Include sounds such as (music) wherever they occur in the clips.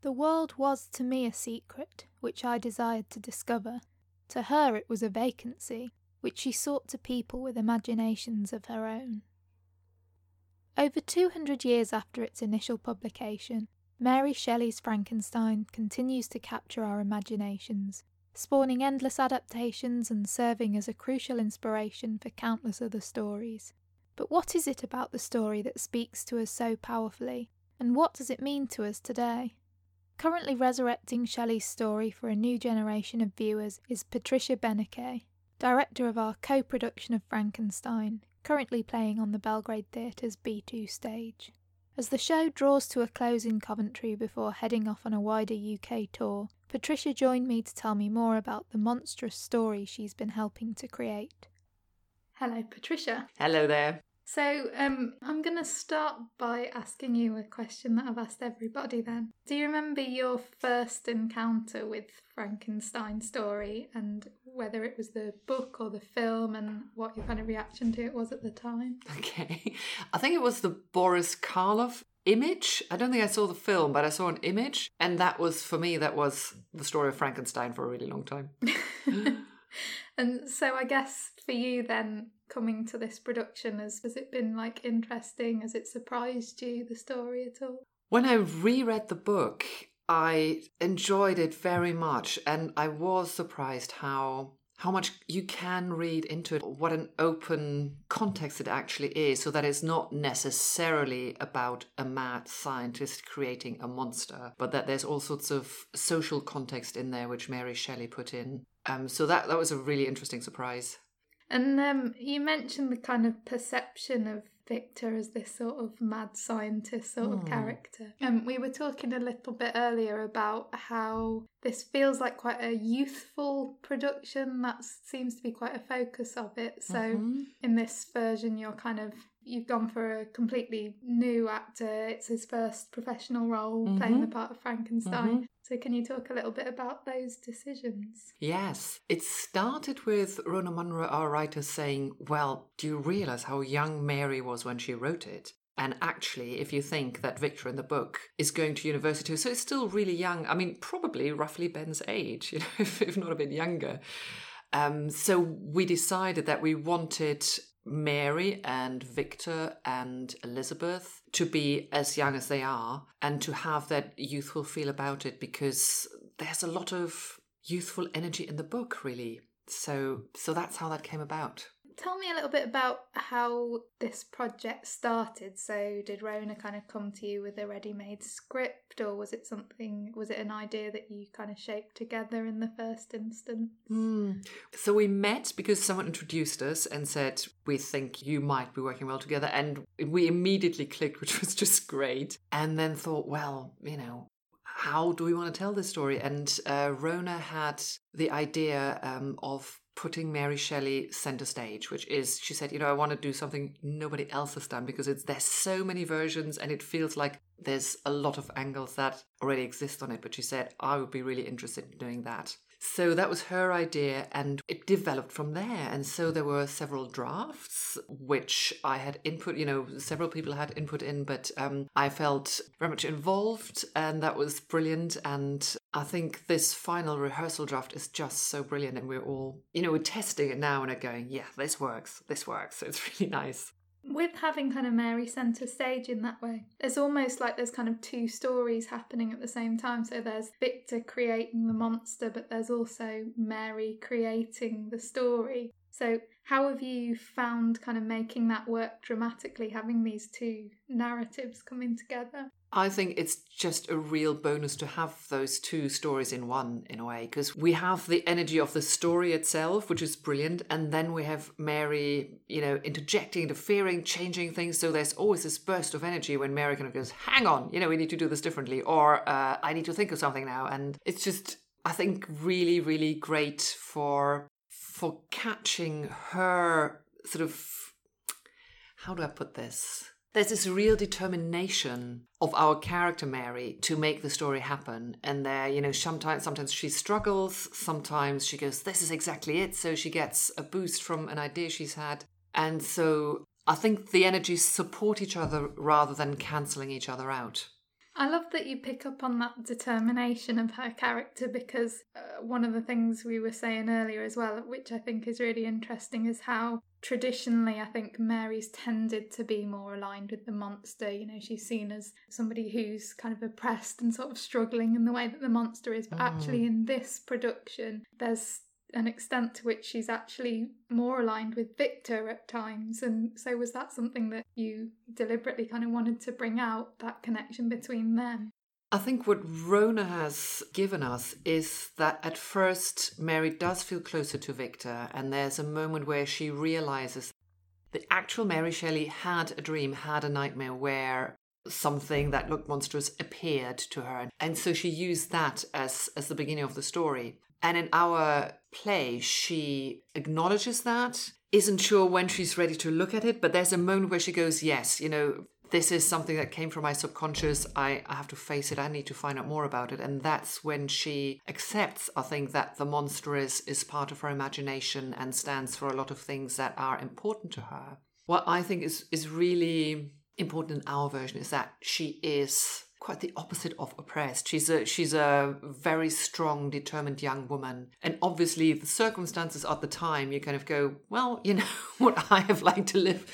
The world was to me a secret, which I desired to discover. To her it was a vacancy, which she sought to people with imaginations of her own. Over 200 years after its initial publication, Mary Shelley's Frankenstein continues to capture our imaginations, spawning endless adaptations and serving as a crucial inspiration for countless other stories. But what is it about the story that speaks to us so powerfully, and what does it mean to us today? Currently resurrecting Shelley's story for a new generation of viewers is Patricia Benecke, director of our co production of Frankenstein, currently playing on the Belgrade Theatre's B2 stage. As the show draws to a close in Coventry before heading off on a wider UK tour, Patricia joined me to tell me more about the monstrous story she's been helping to create. Hello, Patricia. Hello there. So, um, I'm going to start by asking you a question that I've asked everybody then. Do you remember your first encounter with Frankenstein story and whether it was the book or the film and what your kind of reaction to it was at the time? (laughs) Okay. I think it was the Boris Karloff image. I don't think I saw the film, but I saw an image. And that was, for me, that was the story of Frankenstein for a really long time. (laughs) and so I guess for you then, coming to this production? Has has it been like interesting? Has it surprised you the story at all? When I reread the book, I enjoyed it very much, and I was surprised how how much you can read into it, what an open context it actually is, so that it's not necessarily about a mad scientist creating a monster, but that there's all sorts of social context in there which Mary Shelley put in. Um, so that that was a really interesting surprise. And um, you mentioned the kind of perception of Victor as this sort of mad scientist sort of hmm. character. And um, we were talking a little bit earlier about how this feels like quite a youthful production. That seems to be quite a focus of it. So mm-hmm. in this version, you're kind of you've gone for a completely new actor. It's his first professional role mm-hmm. playing the part of Frankenstein. Mm-hmm. So, can you talk a little bit about those decisions? Yes. It started with Rona Munro, our writer, saying, Well, do you realize how young Mary was when she wrote it? And actually, if you think that Victor in the book is going to university, so it's still really young. I mean, probably roughly Ben's age, (laughs) you know, if, if not a bit younger. Um, so we decided that we wanted Mary and Victor and Elizabeth to be as young as they are and to have that youthful feel about it because there's a lot of youthful energy in the book really. So so that's how that came about Tell me a little bit about how this project started. So, did Rona kind of come to you with a ready made script, or was it something, was it an idea that you kind of shaped together in the first instance? Mm. So, we met because someone introduced us and said, We think you might be working well together. And we immediately clicked, (laughs) which was just great. And then thought, well, you know, how do we want to tell this story? And uh, Rona had the idea um, of putting Mary Shelley center stage, which is she said, you know, I want to do something nobody else has done because it's there's so many versions and it feels like there's a lot of angles that already exist on it. But she said, I would be really interested in doing that. So that was her idea, and it developed from there. And so there were several drafts, which I had input, you know, several people had input in, but um, I felt very much involved, and that was brilliant. And I think this final rehearsal draft is just so brilliant, and we're all, you know, we're testing it now and are going, yeah, this works, this works. It's (laughs) really nice with having kind of Mary centre stage in that way, it's almost like there's kind of two stories happening at the same time. So there's Victor creating the monster, but there's also Mary creating the story. So, how have you found kind of making that work dramatically, having these two narratives coming together? I think it's just a real bonus to have those two stories in one, in a way, because we have the energy of the story itself, which is brilliant, and then we have Mary, you know, interjecting, interfering, changing things. So there's always this burst of energy when Mary kind of goes, "Hang on, you know, we need to do this differently," or uh, "I need to think of something now," and it's just, I think, really, really great for for catching her sort of. How do I put this? There's this real determination of our character Mary to make the story happen. And there, you know, sometimes sometimes she struggles, sometimes she goes, This is exactly it. So she gets a boost from an idea she's had. And so I think the energies support each other rather than cancelling each other out. I love that you pick up on that determination of her character because uh, one of the things we were saying earlier as well, which I think is really interesting, is how traditionally I think Mary's tended to be more aligned with the monster. You know, she's seen as somebody who's kind of oppressed and sort of struggling in the way that the monster is. But mm. actually, in this production, there's an extent to which she's actually more aligned with Victor at times. And so, was that something that you deliberately kind of wanted to bring out that connection between them? I think what Rona has given us is that at first Mary does feel closer to Victor, and there's a moment where she realizes the actual Mary Shelley had a dream, had a nightmare where something that looked monstrous appeared to her. And so she used that as, as the beginning of the story. And in our play, she acknowledges that, isn't sure when she's ready to look at it, but there's a moment where she goes, Yes, you know, this is something that came from my subconscious. I, I have to face it. I need to find out more about it. And that's when she accepts, I think, that the monster is, is part of her imagination and stands for a lot of things that are important to her. What I think is, is really important in our version is that she is quite the opposite of oppressed. She's a she's a very strong, determined young woman, and obviously the circumstances at the time, you kind of go, well, you know (laughs) what I have liked to live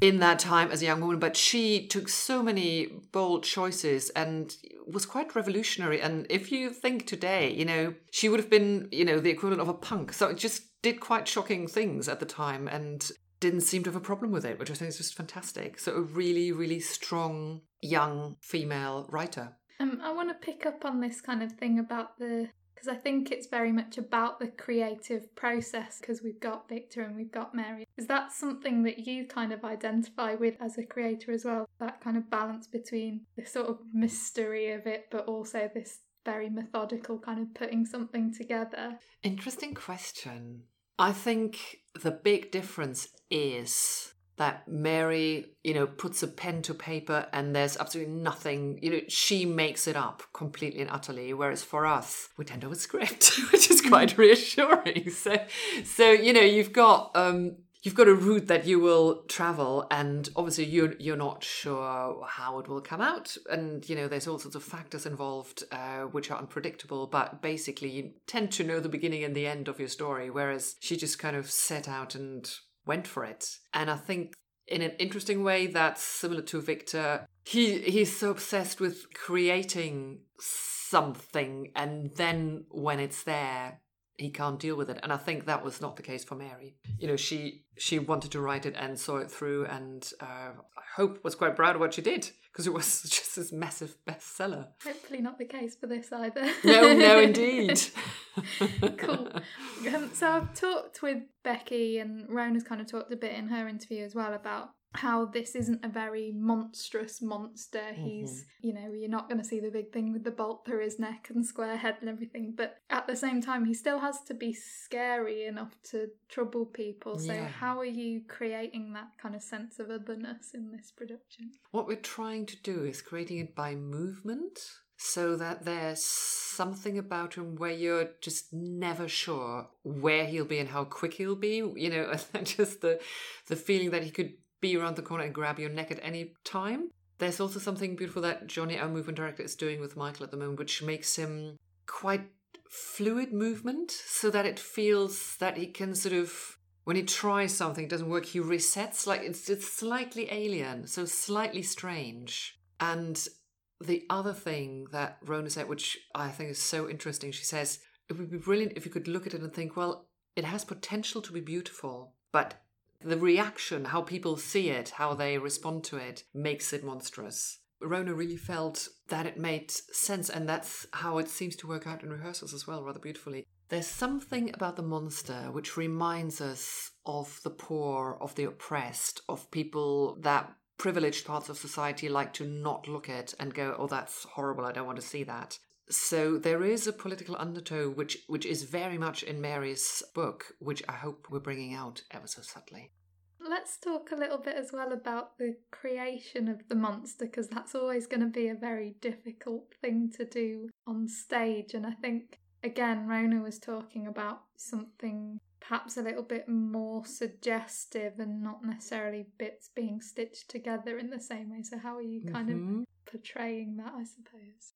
in that time as a young woman. But she took so many bold choices and was quite revolutionary. And if you think today, you know, she would have been, you know, the equivalent of a punk. So it just did quite shocking things at the time and didn't seem to have a problem with it, which I think is just fantastic. So a really, really strong young female writer. Um, I want to pick up on this kind of thing about the because I think it's very much about the creative process because we've got Victor and we've got Mary. Is that something that you kind of identify with as a creator as well? That kind of balance between the sort of mystery of it, but also this very methodical kind of putting something together? Interesting question. I think the big difference is that Mary, you know, puts a pen to paper and there's absolutely nothing, you know, she makes it up completely and utterly. Whereas for us, we tend to have a script, (laughs) which is quite mm. reassuring. (laughs) So, so, you know, you've got, um, you've got a route that you will travel and obviously you're you're not sure how it will come out and you know there's all sorts of factors involved uh, which are unpredictable but basically you tend to know the beginning and the end of your story whereas she just kind of set out and went for it. And I think in an interesting way that's similar to Victor. He he's so obsessed with creating something and then when it's there he can't deal with it. And i think that was not the case for mary. You know she she wanted to write it and saw it through and uh, i hope was quite proud of what she did because it was (laughs) just this massive bestseller. Hopefully not the case for this either. No no (laughs) indeed. Cool. Um, so i've talked with becky and rona's kind of talked a bit in her interview as well about how this isn't a very monstrous monster. Mm-hmm. He's, you know, you're not going to see the big thing with the bolt through his neck and square head and everything, but at the same time, he still has to be scary enough to trouble people. So, yeah. how are you creating that kind of sense of otherness in this production? What we're trying to do is creating it by movement so that there's something about him where you're just never sure where he'll be and how quick he'll be you know (laughs) just the the feeling that he could be around the corner and grab your neck at any time. There's also something beautiful that Johnny, our movement director, is doing with Michael at the moment, which makes him quite fluid movement so that it feels that he can sort of when he tries something it doesn't work he resets like it's it's slightly alien so slightly strange and the other thing that Rona said which I think is so interesting she says it would be brilliant if you could look at it and think well it has potential to be beautiful but the reaction, how people see it, how they respond to it, makes it monstrous. Rona really felt that it made sense, and that's how it seems to work out in rehearsals as well, rather beautifully. There's something about the monster which reminds us of the poor, of the oppressed, of people that privileged parts of society like to not look at and go, oh, that's horrible, I don't want to see that. So there is a political undertow which which is very much in Mary's book, which I hope we're bringing out ever so subtly. Let's talk a little bit as well about the creation of the monster because that's always going to be a very difficult thing to do on stage and I think again Rona was talking about something perhaps a little bit more suggestive and not necessarily bits being stitched together in the same way. So how are you kind Mhm. of portraying that, I suppose?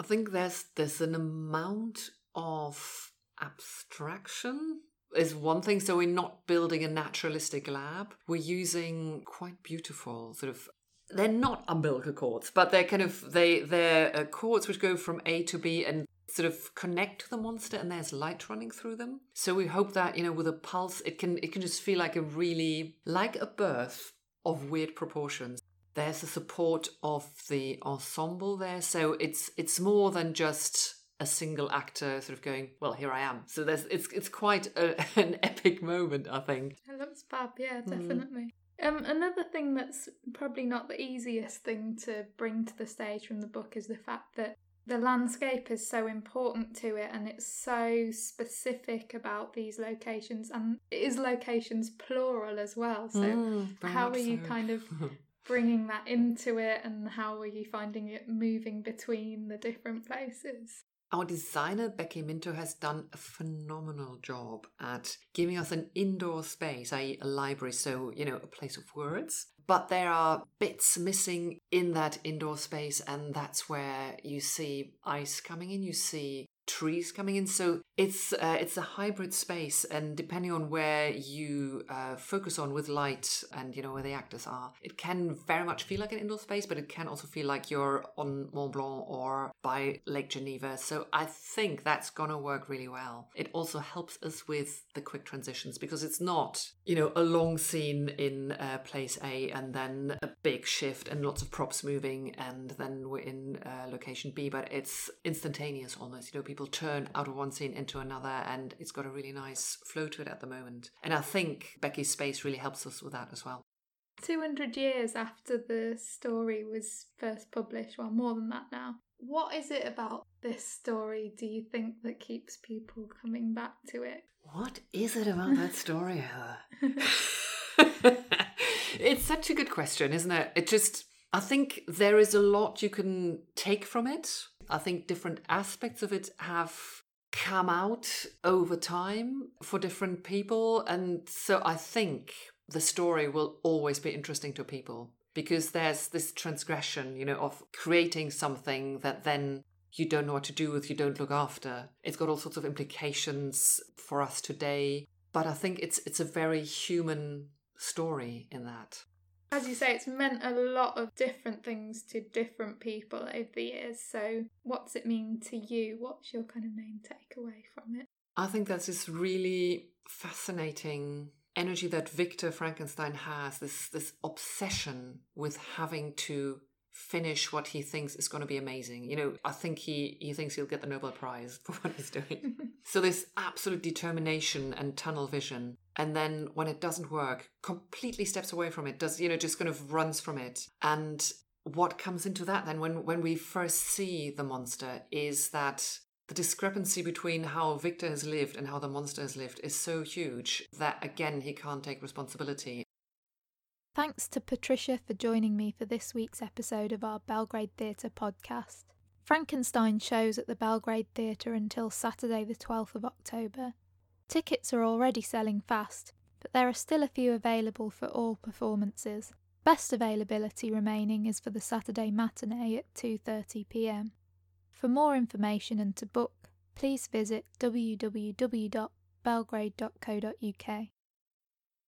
I think there's there's an amount of abstraction is one thing. So we're not building a naturalistic lab. We're using quite beautiful sort of. They're not umbilical cords, but they're kind of they they're uh, cords which go from A to B and sort of connect to the monster, and there's light running through them. So we hope that you know with a pulse, it can it can just feel like a really like a birth of weird proportions there's the support of the ensemble there so it's it's more than just a single actor sort of going well here i am so there's it's it's quite a, (laughs) an epic moment i think It looks fab, yeah, definitely. Um, another thing that's probably not the easiest thing to bring to the stage from the book is the fact that the landscape is so important to it and it's so specific about these locations and it is locations plural as well. So Mm, how are you so. kind of (laughs) bringing that into it and how are you finding it moving between the different places? Our designer, Becky Minto, has done a phenomenal job at giving us an indoor space, i.e., a library, so, you know, a place of words. But there are bits missing in that indoor space, and that's where you see ice coming in, you see trees coming in. So it's uh, it's a hybrid space, and depending on where you uh, focus on with light and you know where the actors are, it can very much feel like an indoor space, but it can also feel like you're on Mont Blanc or by Lake Geneva. So I think that's gonna work really well. It also helps us with the quick transitions because it's not you know a long scene in uh, place A and then a big shift and lots of props moving, and then we're in uh, location B, but it's instantaneous almost. You know, people turn out of one scene into another, and it's got a really nice flow to it at the moment. And I think Becky's space really helps us with that as well. 200 years after the story was first published, well, more than that now. What is it about this story, do you think, that keeps people coming back to it? What is it about that story, (laughs) Heather? (laughs) it's such a good question, isn't it? It just, I think there is a lot you can take from it. I think different aspects of it have come out over time for different people. And so I think the story will always be interesting to people because there's this transgression, you know, of creating something that then you don't know what to do with, you don't look after. It's got all sorts of implications for us today, but I think it's it's a very human story in that. As you say, it's meant a lot of different things to different people over the years. So, what's it mean to you? What's your kind of main takeaway from it? I think that's this really fascinating energy that Victor Frankenstein has, this this obsession with having to finish what he thinks is going to be amazing. You know, I think he he thinks he'll get the Nobel Prize (laughs) for what he's doing. (laughs) so this absolute determination and tunnel vision. And then when it doesn't work, completely steps away from it, does you know, just kind of runs from it. And what comes into that then when when we first see the monster is that the discrepancy between how Victor has lived and how the monster has lived is so huge that again he can't take responsibility. Thanks to Patricia for joining me for this week's episode of our Belgrade Theatre podcast. Frankenstein shows at the Belgrade Theatre until Saturday, the 12th of October. Tickets are already selling fast, but there are still a few available for all performances. Best availability remaining is for the Saturday matinee at 2:30 p.m. For more information and to book, please visit www.belgrade.co.uk.